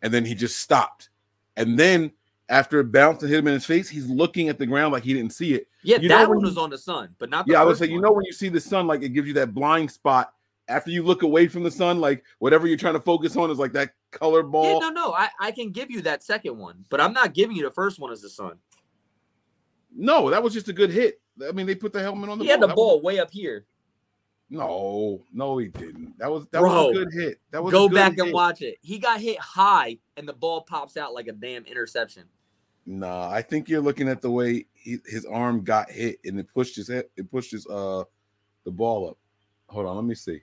and then he just stopped. And then after it bounced and hit him in his face, he's looking at the ground like he didn't see it. Yeah, you that one was on the sun, but not. The Yeah, I would say, you know, when you see the sun, like it gives you that blind spot after you look away from the sun, like whatever you're trying to focus on is like that color ball. Yeah, no, no, I, I can give you that second one, but I'm not giving you the first one as the sun. No, that was just a good hit. I mean, they put the helmet on the He ball. had the That was- ball way up here. no, no, he didn't. That was that was a good hit. That was a Go good back and hit. watch it. He got hit high, and the ball pops out like a damn interception. Nah, I think you're looking at the way he, his arm got hit and it pushed his head, it pushed his uh the ball up. Hold on, let me see.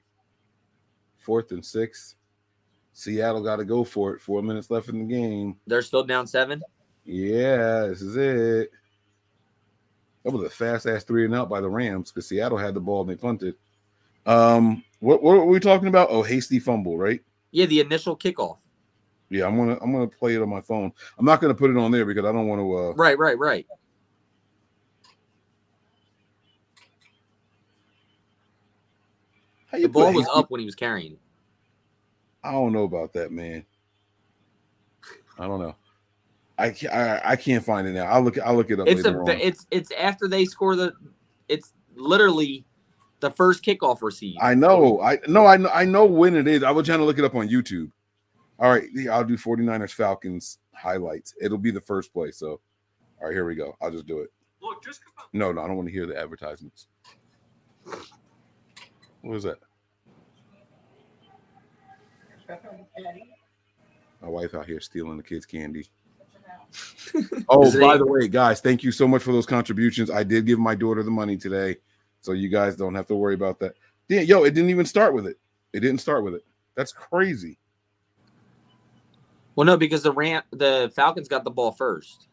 Fourth and six. Seattle got to go for it. Four minutes left in the game. They're still down seven. Yeah, this is it. That was a fast ass three and out by the Rams because Seattle had the ball and they punted. Um, what what were we talking about? Oh, hasty fumble, right? Yeah, the initial kickoff. Yeah, I'm gonna I'm gonna play it on my phone. I'm not gonna put it on there because I don't want to. Uh... Right, right, right. the ball was hasty? up when he was carrying. I don't know about that, man. I don't know. I can't, I, I can't find it now. I'll look. I'll look it up It's later a on. it's it's after they score the it's literally the first kickoff receive. I know. I no. I know. I know when it is. I was trying to look it up on YouTube. All right, yeah, I'll do 49ers Falcons highlights. It'll be the first play. So, all right, here we go. I'll just do it. Look, just 'cause No, no, I don't want to hear the advertisements. What is that? My wife out here stealing the kids' candy. oh, Is by a- the way, guys, thank you so much for those contributions. I did give my daughter the money today, so you guys don't have to worry about that. Yeah, yo, it didn't even start with it. It didn't start with it. That's crazy. well, no, because the Ram the Falcons got the ball first.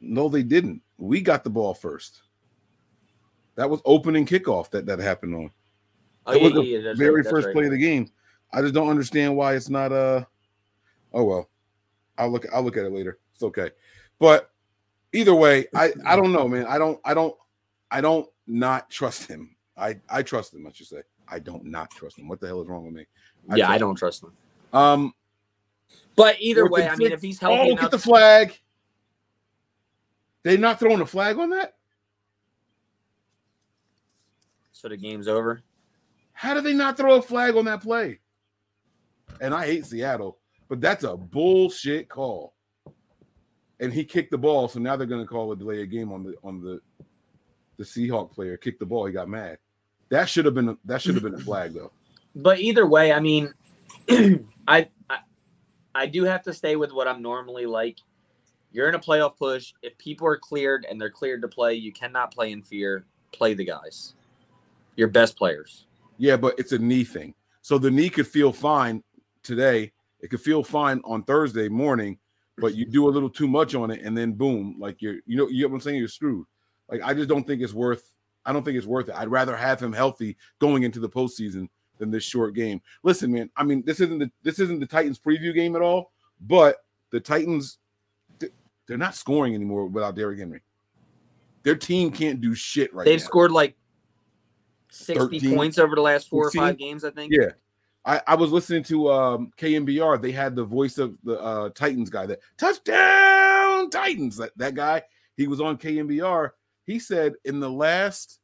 No, they didn't. We got the ball first. That was opening kickoff that that happened on. Oh That yeah, was the yeah, very right, first right. play of the game. I just don't understand why it's not uh oh well. I'll look I'll look at it later. It's okay. But either way, I I don't know, man. I don't I don't I don't not trust him. I I trust him, I should say. I don't not trust him. What the hell is wrong with me? yeah, I don't trust him. him. Um But either way, I mean, if he's oh, healthy look enough, at the flag. They not throwing a flag on that? so the game's over. How did they not throw a flag on that play? And I hate Seattle, but that's a bullshit call. And he kicked the ball, so now they're going to call a delay a game on the on the the Seahawk player. Kicked the ball, he got mad. That should have been a, that should have been a flag though. But either way, I mean, I, I I do have to stay with what I'm normally like. You're in a playoff push. If people are cleared and they're cleared to play, you cannot play in fear. Play the guys, your best players. Yeah, but it's a knee thing. So the knee could feel fine today. It could feel fine on Thursday morning, but you do a little too much on it, and then boom, like you're, you know, you know what I'm saying? You're screwed. Like I just don't think it's worth. I don't think it's worth it. I'd rather have him healthy going into the postseason than this short game. Listen, man. I mean, this isn't the this isn't the Titans preview game at all, but the Titans they're not scoring anymore without Derrick Henry. Their team can't do shit right They've now. scored like 60 13, points over the last four or five games, I think. Yeah. I, I was listening to um KNBR. They had the voice of the uh Titans guy that touchdown Titans. That, that guy, he was on KNBR. He said in the last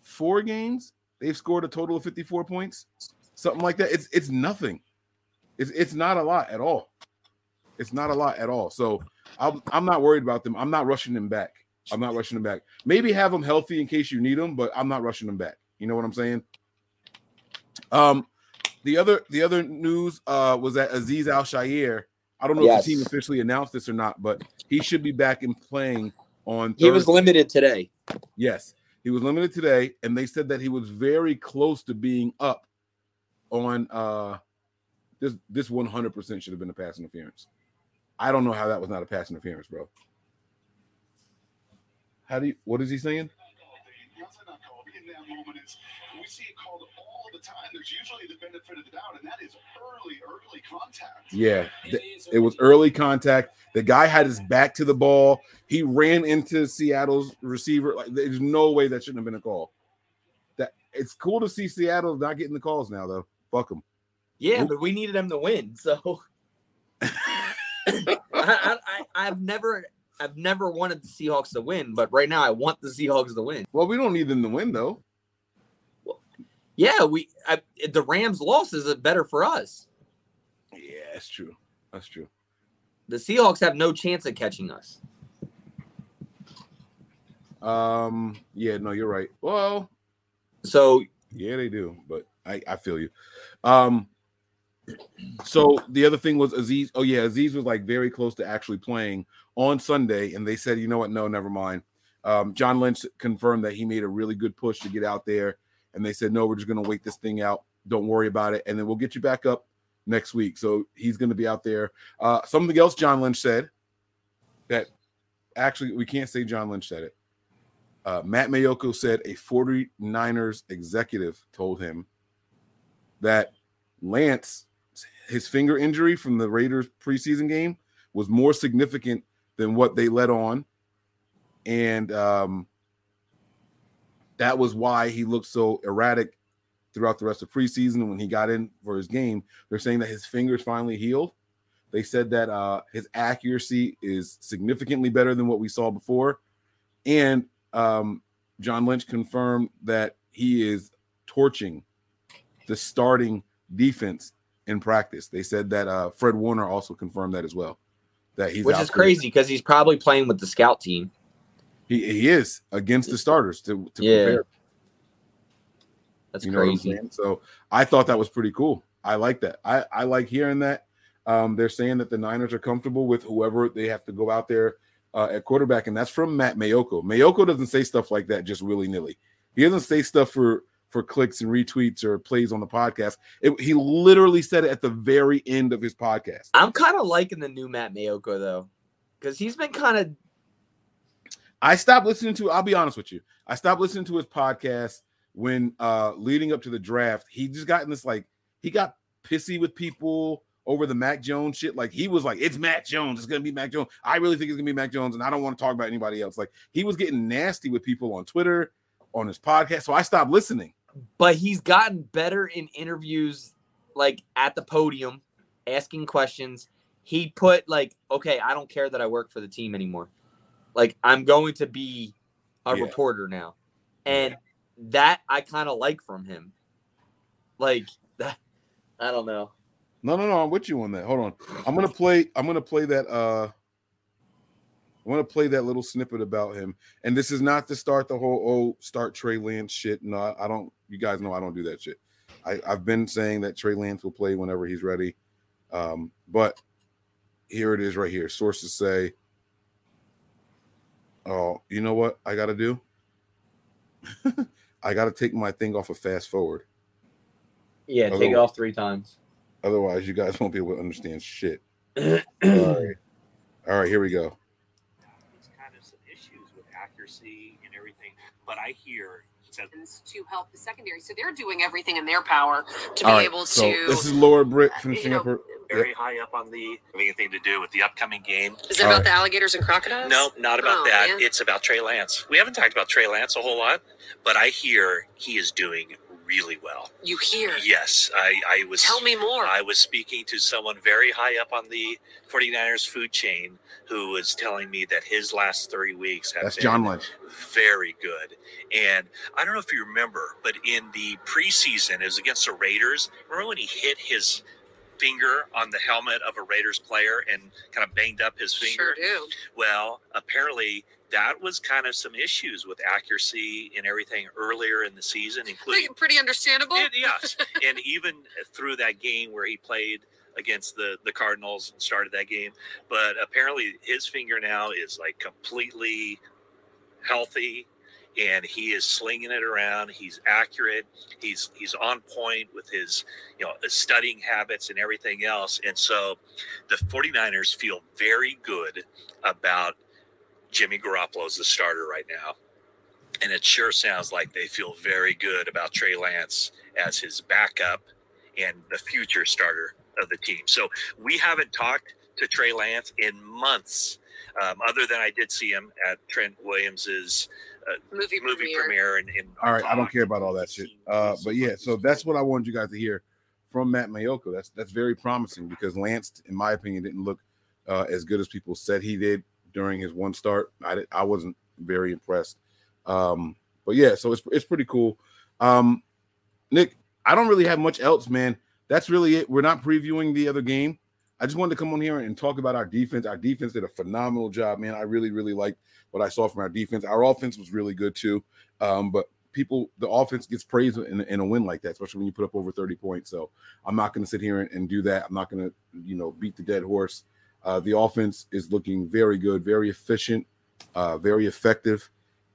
four games, they've scored a total of 54 points, something like that. It's it's nothing. It's it's not a lot at all. It's not a lot at all. So I'm I'm not worried about them. I'm not rushing them back. I'm not rushing them back. Maybe have them healthy in case you need them, but I'm not rushing them back. You know what I'm saying? Um, the other the other news uh was that Azeez Al-Shaair. I don't know if Yes. the team officially announced this or not, but he should be back and playing on. He was limited today. Yes, he was limited today, and they said that he was very close to being up on uh this. This one hundred percent should have been a pass interference. I don't know how that was not a pass interference, bro. How do you? What is he saying? The outside not called in that moment is we see it called all the time. There's usually the benefit of the doubt, and that is early, early contact. Yeah, th- it was early contact. The guy had his back to the ball. He ran into Seattle's receiver. Like, there's no way that shouldn't have been a call. That it's cool to see Seattle not getting the calls now, though. Fuck them. Yeah, Oop. but we needed them to win. So I, I, I, I've never I've never wanted the Seahawks to win, but right now I want the Seahawks to win. Well, we don't need them to win, though. Yeah, we I, the Rams' loss is better for us. Yeah, that's true. That's true. The Seahawks have no chance at catching us. Um, yeah, no, you're right. Well, So yeah, they do, but I, I feel you. Um, so the other thing was Azeez. Oh yeah, Azeez was like very close to actually playing on Sunday, and they said, you know what? No, never mind. Um, John Lynch confirmed that he made a really good push to get out there, and they said, no, we're just gonna wait this thing out. Don't worry about it, and then we'll get you back up next week. So he's gonna be out there. Uh, something else John Lynch said that actually we can't say John Lynch said it. Uh, Matt Maiocco said a 49ers executive told him that Lance, his finger injury from the Raiders preseason game, was more significant than what they let on. And um, that was why he looked so erratic throughout the rest of preseason. When he got in for his game, they're saying that his fingers finally healed. They said that uh, his accuracy is significantly better than what we saw before, and um, John Lynch confirmed that he is torching the starting defense in practice. They said that uh, Fred Warner also confirmed that as well. That he's which is crazy because he's probably playing with the scout team. He, he is against the starters to, to Yeah. prepare. That's You know crazy. So I thought that was pretty cool. I like that. I, I like hearing that. Um, they're saying that the Niners are comfortable with whoever they have to go out there uh, at quarterback, and that's from Matt Maiocco. Maiocco doesn't say stuff like that just willy nilly. He doesn't say stuff for for clicks and retweets or plays on the podcast. It, he literally said it at the very end of his podcast. I'm kind of liking the new Matt Maiocco though, because he's been kind of I stopped listening to. I'll be honest with you. I stopped listening to his podcast when uh leading up to the draft. He just got in this like he got pissy with people over the Mac Jones shit. Like he was like, "It's Mac Jones. It's gonna be Mac Jones. I really think it's gonna be Mac Jones, and I don't want to talk about anybody else." Like he was getting nasty with people on Twitter, on his podcast. So I stopped listening. but he's gotten better in interviews like at the podium asking questions he put like okay i don't care that i work for the team anymore like i'm going to be a Yeah. reporter now and that i kind of like from him like that i don't know No, no, no. I'm with you on that. Hold on. I'm gonna play. I'm gonna play that. Uh, I want to play that little snippet about him. And this is not to start the whole oh start Trey Lance shit. No, I- I don't. You guys know I don't do that shit. I, I've been saying that Trey Lance will play whenever he's ready. Um, but here it is right here. Sources say, "Oh, you know what I got to do? I got to take my thing off of fast forward. yeah take it off three times Otherwise, you guys won't be able to understand shit." All right. All right, here we go. There's kind of some issues with accuracy and everything, but I hear it says to help the secondary. So they're doing everything in their power to All be right, able so to. this is Laura Britt uh, finishing you up very high up on the anything to do with the upcoming game. is it all about right. the alligators and crocodiles? No, not about Oh, that. man. It's about Trey Lance. We haven't talked about Trey Lance a whole lot, but I hear he is doing really well. You hear? Yes, I, I was. Tell me more. I was speaking to someone very high up on the 49ers food chain who was telling me that his last three weeks have That's been John Lynch. very good. And I don't know if you remember, but in the preseason, it was against the Raiders. Remember when he hit his finger on the helmet of a Raiders player and kind of banged up his finger? Sure do. Well, apparently that was kind of some issues with accuracy and everything earlier in the season, including Pretty, pretty understandable. and, yes, and even uh, through that game where he played against the the Cardinals and started that game, but apparently his finger now is like completely healthy, and he is slinging it around. He's accurate. He's he's on point with his you know his studying habits and everything else. And so the 49ers feel very good about Jimmy Garoppolo as the starter right now. And it sure sounds like they feel very good about Trey Lance as his backup and the future starter of the team. So we haven't talked to Trey Lance in months, um, other than I did see him at Trent Williams's uh, Movie, movie premiere. premiere. and, and All right, I don't care about all that shit. Uh, but yeah, so that's what I wanted you guys to hear from Matt Maiocco. That's that's very promising because Lance, in my opinion, didn't look uh, as good as people said he did during his one start. I I wasn't very impressed. Um, but yeah, so it's it's pretty cool. Um, Nick, I don't really have much else, man. That's really it. We're not previewing the other game. I just wanted to come on here and talk about our defense. Our defense did a phenomenal job, man. I really, really liked what I saw from our defense. Our offense was really good too. Um, but people, the offense gets praised in, in a win like that, especially when you put up over 30 points. So I'm not going to sit here and, and do that. I'm not going to, you know, beat the dead horse. Uh, the offense is looking very good, very efficient, uh, very effective,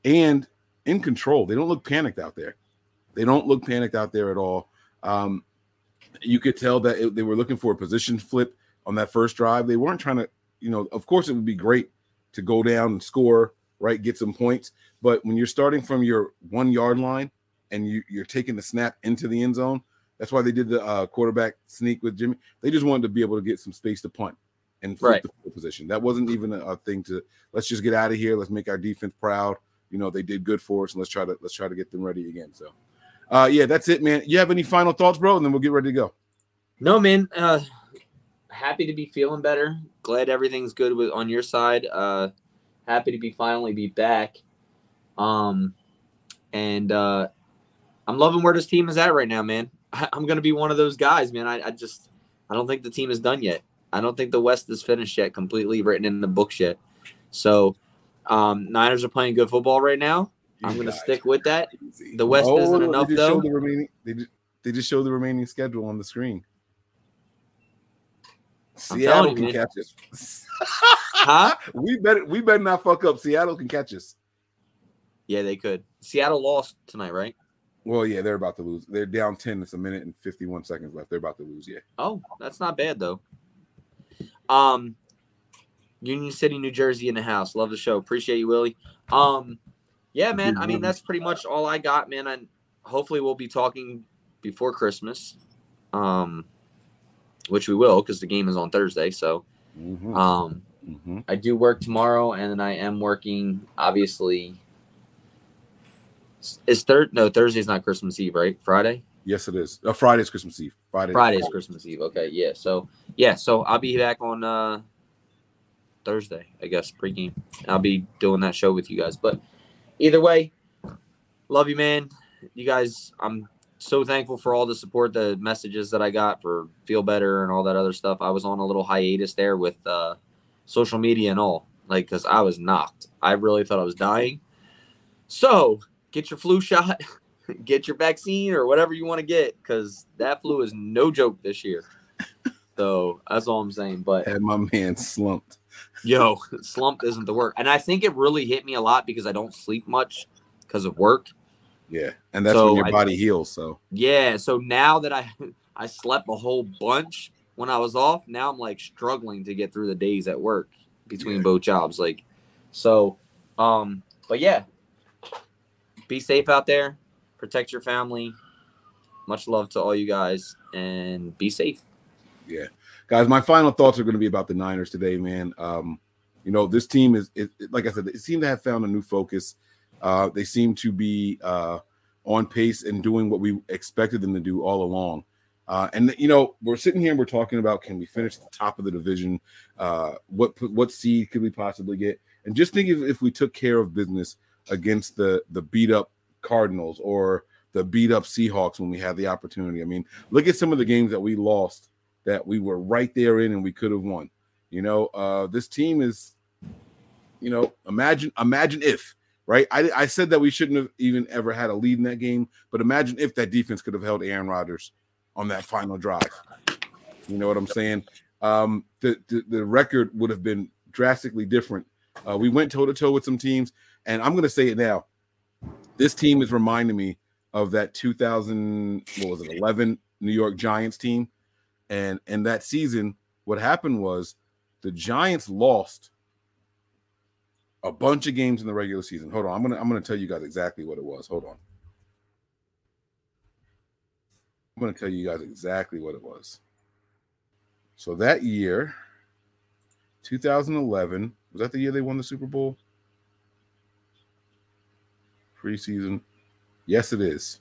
and in control. They don't look panicked out there. They don't look panicked out there at all. Um, you could tell that it, they were looking for a position flip on that first drive. They weren't trying to, you know, of course it would be great to go down and score, right, get some points. But when you're starting from your one yard line and you, you're taking the snap into the end zone, that's why they did the uh, quarterback sneak with Jimmy. They just wanted to be able to get some space to punt and Right. the position. That wasn't even a, a thing to let's just get out of here. Let's make our defense proud. you know they did good for us, and let's try to let's try to get them ready again. So, uh, yeah, that's it, man. You have any final thoughts, bro? And then we'll get ready to go. No, man. Uh, happy to be feeling better. Glad everything's good with on your side. Uh, happy to be finally be back. Um, and uh, I'm loving where this team is at right now, man. I, I'm gonna be one of those guys, man. I, I just I don't think the team is done yet. I don't think the West is finished yet, completely written in the books yet. So, um, Niners are playing good football right now. I'm gonna stick with that. crazy. The West Oh, isn't they enough, just though. The remaining, they just, they just showed the remaining schedule on the screen. Seattle telling can you, catch us. Huh? we better we better not fuck up. Seattle can catch us. Yeah, they could. Seattle lost tonight, right? Well, yeah, they're about to lose. They're down 10. It's a minute and 51 seconds left. They're about to lose, yeah. Oh, that's not bad though. Um, Union City, New Jersey, in the house. Love the show. Appreciate you, Willie. Um, yeah, man. I mean, that's pretty much all I got, man. And hopefully, we'll be talking before Christmas, um, which we will because the game is on Thursday. So, Mhm, um, mhm. I do work tomorrow, and then I am working. Obviously, is third? No, Thursday's not Christmas Eve, right? Friday. Yes, it is. Uh, Friday's Christmas Eve. Friday. Friday's Christmas Eve. Okay, yeah. So yeah, so I'll be back on uh Thursday, I guess, pregame. I'll be doing that show with you guys. But either way, love you, man. You guys, I'm so thankful for all the support, the messages that I got for feel better and all that other stuff. I was on a little hiatus there with uh social media and all, like because I was knocked. I really thought I was dying. So get your flu shot. get your vaccine or whatever you want to get because that flu is no joke this year. So that's all I'm saying. But Had my man slumped. yo, slump isn't the word. And I think it really hit me a lot because I don't sleep much because of work. Yeah. And that's So when your I- body heals. So Yeah. So now that I I slept a whole bunch when I was off, now I'm like struggling to get through the days at work between Yeah. both jobs. Like so um but yeah. Be safe out there. Protect your family. Much love to all you guys and be safe. yeah. Guys, my final thoughts are going to be about the Niners today, man. Um, you know, this team is it, like I said, it seem to have found a new focus. Uh, they seem to be uh, on pace and doing what we expected them to do all along. Uh, and you know, we're sitting here and we're talking about can we finish the top of the division? Uh, what what seed could we possibly get? And just think if, if we took care of business against the the beat up Cardinals or the beat up Seahawks when we had the opportunity. I mean, look at some of the games that we lost that we were right there in and we could have won. You know, uh, this team is, you know, imagine imagine if right. I, I said that we shouldn't have even ever had a lead in that game, but imagine if that defense could have held Aaron Rodgers on that final drive. You know what I'm saying? Um, the, the the record would have been drastically different. Uh, we went toe to toe with some teams, and I'm going to say it now. This team is reminding me of that 2000 what was it 11 New York Giants team, and in that season, what happened was the Giants lost a bunch of games in the regular season. Hold on, I'm gonna I'm gonna tell you guys exactly what it was. Hold on. I'm to tell you guys exactly what it was. So that year, 2011, was that the year they won the Super Bowl? Preseason. Yes, it is.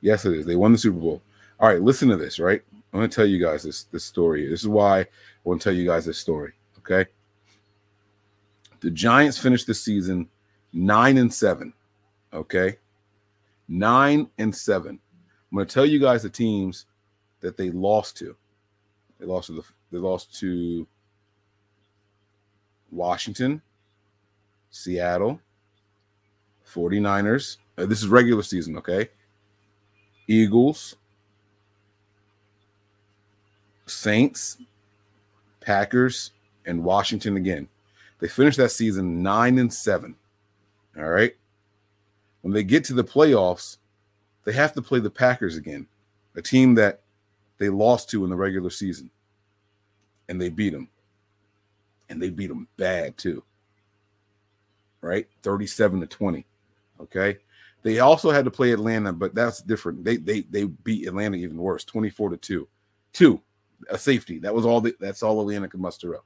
Yes, it is. They won the Super Bowl. All right, listen to this, right? I'm going to tell you guys this this story. This is why I want to tell you guys this story, okay? The Giants finished the season 9 and 7, okay? 9 and 7. I'm going to tell you guys the teams that they lost to. They lost to the they lost to Washington, Seattle, 49ers. Uh, this is regular season, okay? Eagles, Saints, Packers, and Washington again. They finished that season 9 and 7. All right? When they get to the playoffs, they have to play the Packers again, a team that they lost to in the regular season. And they beat them. And they beat them bad too. Right? 37 to 20. Okay. They also had to play Atlanta, but that's different. They they they beat Atlanta even worse, 24 to 2. Two, a safety. That was all the, that's all Atlanta could muster up.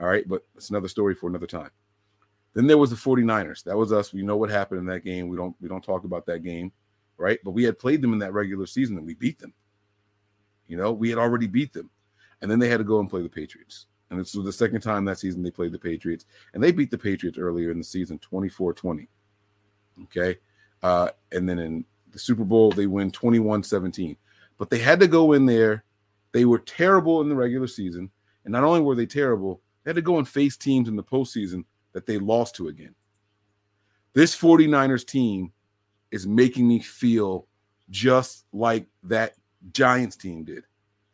All right, but it's another story for another time. Then there was the 49ers. That was us. We know what happened in that game. We don't we don't talk about that game, right? But we had played them in that regular season and we beat them. You know, we had already beat them. And then they had to go and play the Patriots. And this was the second time that season they played the Patriots. And they beat the Patriots earlier in the season 24 20. Okay. Uh, and then in the Super Bowl, they win 21 17. But they had to go in there. They were terrible in the regular season. And not only were they terrible, they had to go and face teams in the postseason that they lost to again. This 49ers team is making me feel just like that Giants team did.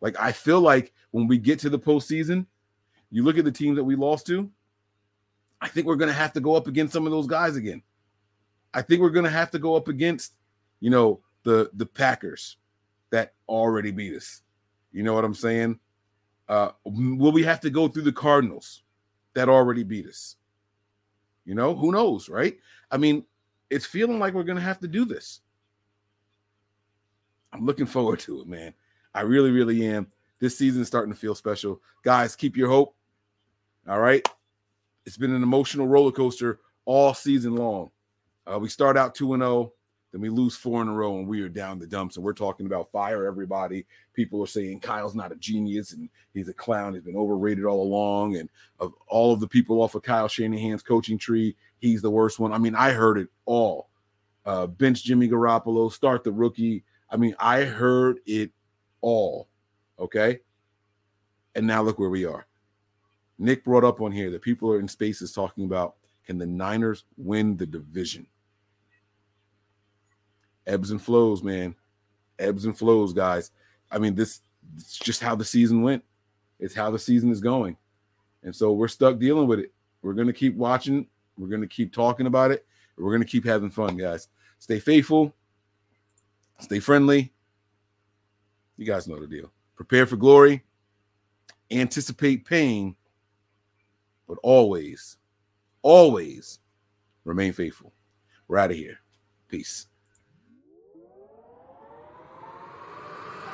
Like, I feel like when we get to the postseason, you look at the teams that we lost to, I think we're going to have to go up against some of those guys again. I think we're going to have to go up against, you know, the the Packers that already beat us. You know what I'm saying? Uh, will we have to go through the Cardinals that already beat us? You know, who knows, right? I mean, it's feeling like we're going to have to do this. I'm looking forward to it, man. I really, really am. This season is starting to feel special. Guys, keep your hope. All right. It's been an emotional roller coaster all season long. Uh, we start out 2 0, then we lose four in a row, and we are down the dumps. And we're talking about fire everybody. People are saying Kyle's not a genius and he's a clown. He's been overrated all along. And of all of the people off of Kyle Shanahan's coaching tree, he's the worst one. I mean, I heard it all. Uh, bench Jimmy Garoppolo, start the rookie. I mean, I heard it all. Okay. And now look where we are. Nick brought up on here that people are in spaces talking about can the Niners win the division? Ebbs and flows, man. Ebbs and flows, guys. I mean, this it's just how the season went. It's how the season is going. And so we're stuck dealing with it. We're going to keep watching. We're going to keep talking about it. We're going to keep having fun, guys. Stay faithful. Stay friendly. You guys know the deal. Prepare for glory. Anticipate pain. But always, always remain faithful. We're out of here. Peace.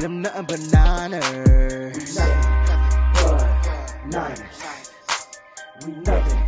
them nothing but niners. Nothing but niners. We nothing